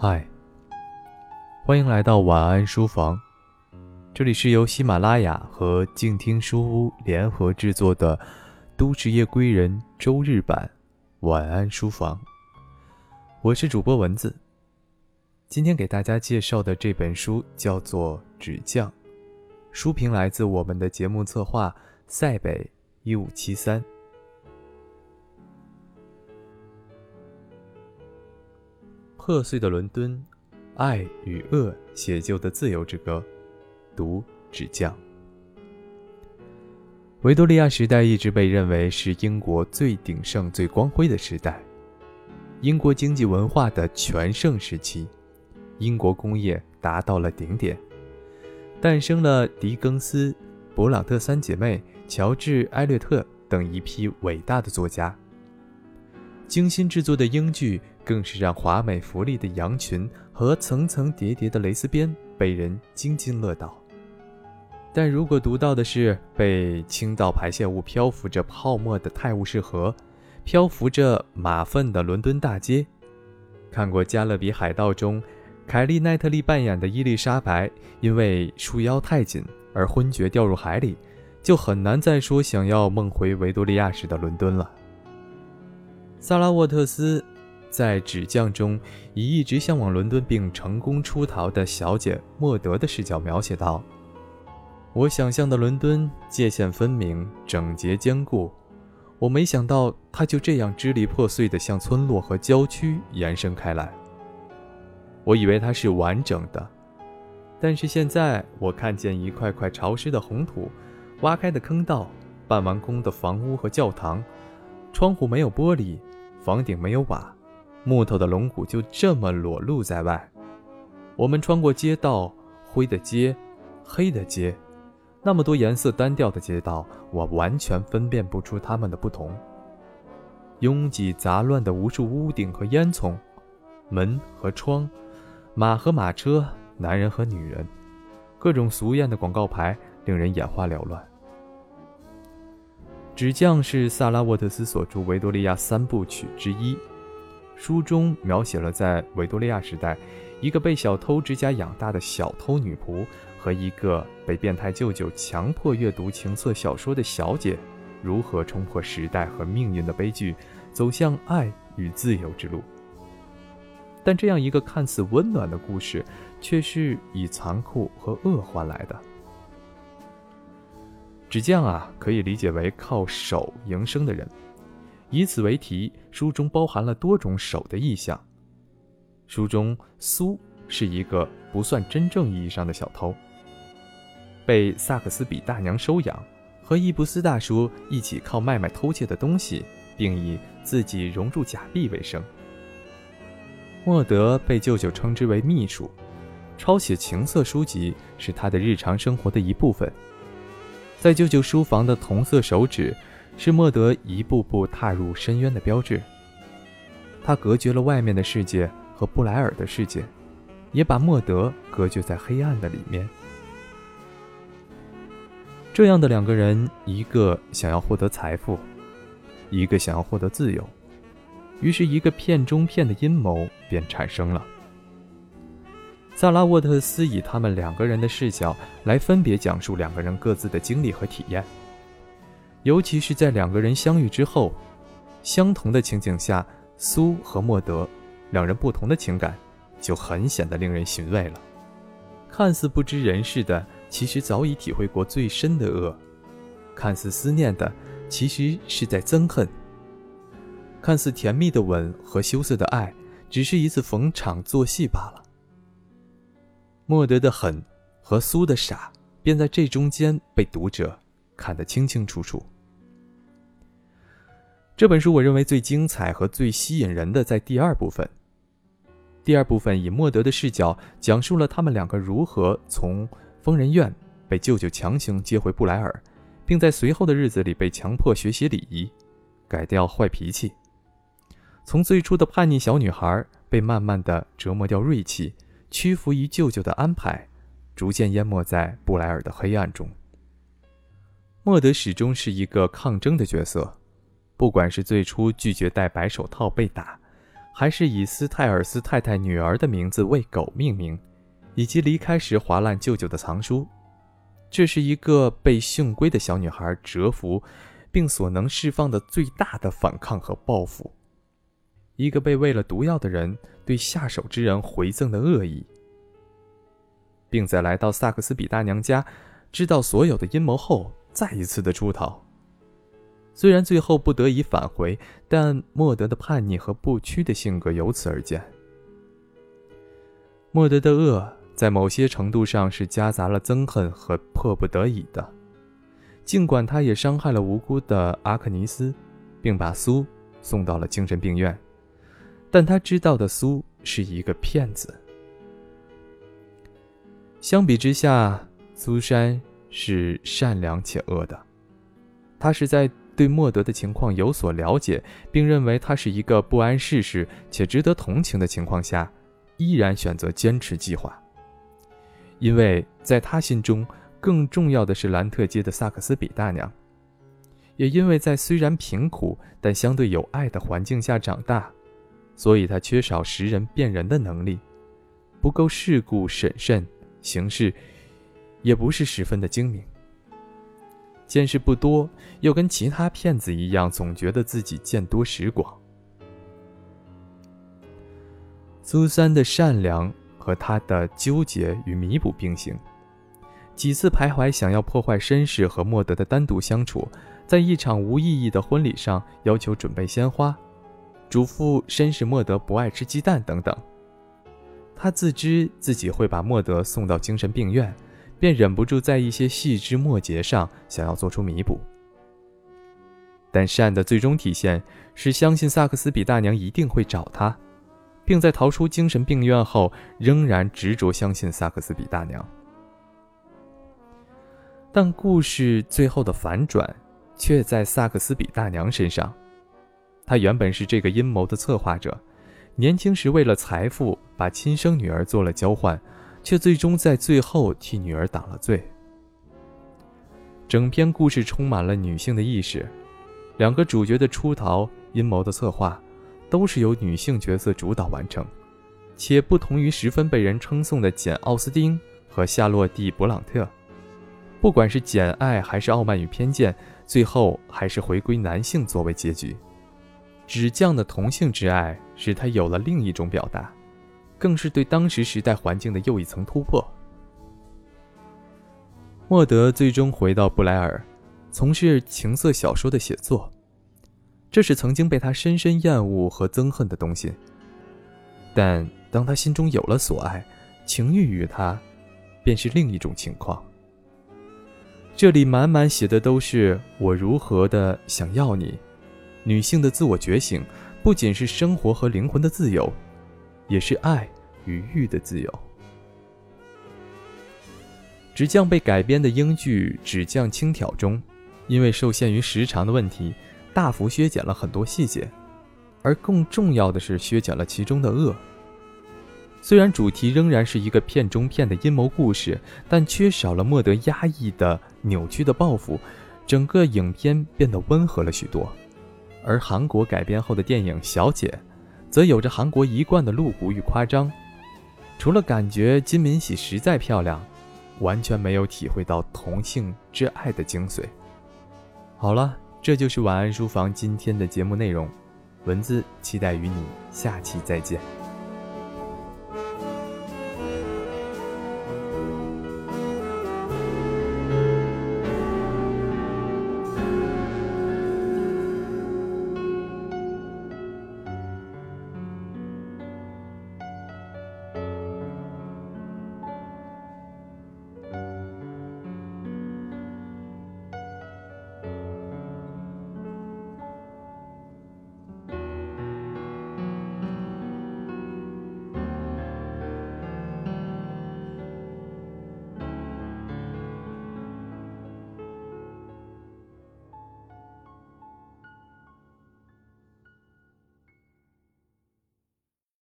嗨，欢迎来到晚安书房。这里是由喜马拉雅和静听书屋联合制作的《都市夜归人》周日版晚安书房。我是主播蚊子。今天给大家介绍的这本书叫做《纸匠》，书评来自我们的节目策划塞北一五七三。破碎的伦敦，爱与恶写就的自由之歌，读纸匠。维多利亚时代一直被认为是英国最鼎盛、最光辉的时代，英国经济文化的全盛时期，英国工业达到了顶点，诞生了狄更斯、勃朗特三姐妹、乔治·埃略特等一批伟大的作家，精心制作的英剧。更是让华美福丽的羊群和层层叠叠的蕾丝边被人津津乐道。但如果读到的是被倾倒排泄物漂浮着泡沫的泰晤士河，漂浮着马粪的伦敦大街，看过《加勒比海盗》中凯利奈特利扮演的伊丽莎白因为束腰太紧而昏厥掉入海里，就很难再说想要梦回维多利亚时的伦敦了。萨拉沃特斯。在纸匠中，以一直向往伦敦并成功出逃的小姐莫德的视角描写道：“我想象的伦敦界限分明、整洁坚固，我没想到它就这样支离破碎地向村落和郊区延伸开来。我以为它是完整的，但是现在我看见一块块潮湿的红土、挖开的坑道、办完工的房屋和教堂，窗户没有玻璃，房顶没有瓦。”木头的龙骨就这么裸露在外。我们穿过街道，灰的街，黑的街，那么多颜色单调的街道，我完全分辨不出它们的不同。拥挤杂乱的无数屋顶和烟囱，门和窗，马和马车，男人和女人，各种俗艳的广告牌令人眼花缭乱。《纸匠》是萨拉沃特斯所著维多利亚三部曲之一。书中描写了在维多利亚时代，一个被小偷之家养大的小偷女仆和一个被变态舅舅强迫阅读情色小说的小姐，如何冲破时代和命运的悲剧，走向爱与自由之路。但这样一个看似温暖的故事，却是以残酷和恶换来的。纸匠啊，可以理解为靠手营生的人。以此为题，书中包含了多种手的意象。书中苏是一个不算真正意义上的小偷，被萨克斯比大娘收养，和伊布斯大叔一起靠卖卖偷窃的东西，并以自己融入假币为生。莫德被舅舅称之为秘书，抄写情色书籍是他的日常生活的一部分，在舅舅书房的同色手指。是莫德一步步踏入深渊的标志。他隔绝了外面的世界和布莱尔的世界，也把莫德隔绝在黑暗的里面。这样的两个人，一个想要获得财富，一个想要获得自由，于是，一个骗中骗的阴谋便产生了。萨拉沃特斯以他们两个人的视角来分别讲述两个人各自的经历和体验。尤其是在两个人相遇之后，相同的情景下，苏和莫德两人不同的情感就很显得令人寻味了。看似不知人事的，其实早已体会过最深的恶；看似思念的，其实是在憎恨；看似甜蜜的吻和羞涩的爱，只是一次逢场作戏罢了。莫德的狠和苏的傻，便在这中间被读者看得清清楚楚。这本书我认为最精彩和最吸引人的在第二部分。第二部分以莫德的视角讲述了他们两个如何从疯人院被舅舅强行接回布莱尔，并在随后的日子里被强迫学习礼仪，改掉坏脾气，从最初的叛逆小女孩被慢慢的折磨掉锐气，屈服于舅舅的安排，逐渐淹没在布莱尔的黑暗中。莫德始终是一个抗争的角色。不管是最初拒绝戴白手套被打，还是以斯泰尔斯太太女儿的名字为狗命名，以及离开时划烂舅舅的藏书。这是一个被驯龟的小女孩折服，并所能释放的最大的反抗和报复。一个被喂了毒药的人对下手之人回赠的恶意，并在来到萨克斯比大娘家，知道所有的阴谋后，再一次的出逃。虽然最后不得已返回，但莫德的叛逆和不屈的性格由此而见。莫德的恶在某些程度上是夹杂了憎恨和迫不得已的，尽管他也伤害了无辜的阿克尼斯，并把苏送到了精神病院，但他知道的苏是一个骗子。相比之下，苏珊是善良且恶的，他是在。对莫德的情况有所了解，并认为他是一个不谙世事且值得同情的情况下，依然选择坚持计划。因为在他心中，更重要的是兰特街的萨克斯比大娘。也因为在虽然贫苦但相对有爱的环境下长大，所以他缺少识人辨人的能力，不够世故审慎，行事也不是十分的精明。见识不多，又跟其他骗子一样，总觉得自己见多识广。苏珊的善良和他的纠结与弥补并行，几次徘徊，想要破坏绅士和莫德的单独相处，在一场无意义的婚礼上要求准备鲜花，嘱咐绅士莫德不爱吃鸡蛋等等。他自知自己会把莫德送到精神病院。便忍不住在一些细枝末节上想要做出弥补，但善的最终体现是相信萨克斯比大娘一定会找他，并在逃出精神病院后仍然执着相信萨克斯比大娘。但故事最后的反转却在萨克斯比大娘身上，她原本是这个阴谋的策划者，年轻时为了财富把亲生女儿做了交换。却最终在最后替女儿挡了罪。整篇故事充满了女性的意识，两个主角的出逃、阴谋的策划，都是由女性角色主导完成，且不同于十分被人称颂的简·奥斯汀和夏洛蒂·勃朗特，不管是《简爱》还是《傲慢与偏见》，最后还是回归男性作为结局。纸匠的同性之爱使他有了另一种表达。更是对当时时代环境的又一层突破。莫德最终回到布莱尔，从事情色小说的写作，这是曾经被他深深厌恶和憎恨的东西。但当他心中有了所爱，情欲与他，便是另一种情况。这里满满写的都是我如何的想要你，女性的自我觉醒，不仅是生活和灵魂的自由。也是爱与欲的自由。纸匠被改编的英剧《纸匠轻佻》中，因为受限于时长的问题，大幅削减了很多细节，而更重要的是削减了其中的恶。虽然主题仍然是一个片中片的阴谋故事，但缺少了莫德压抑的、扭曲的报复，整个影片变得温和了许多。而韩国改编后的电影《小姐》。则有着韩国一贯的露骨与夸张，除了感觉金敏喜实在漂亮，完全没有体会到同性之爱的精髓。好了，这就是晚安书房今天的节目内容，文字期待与你下期再见。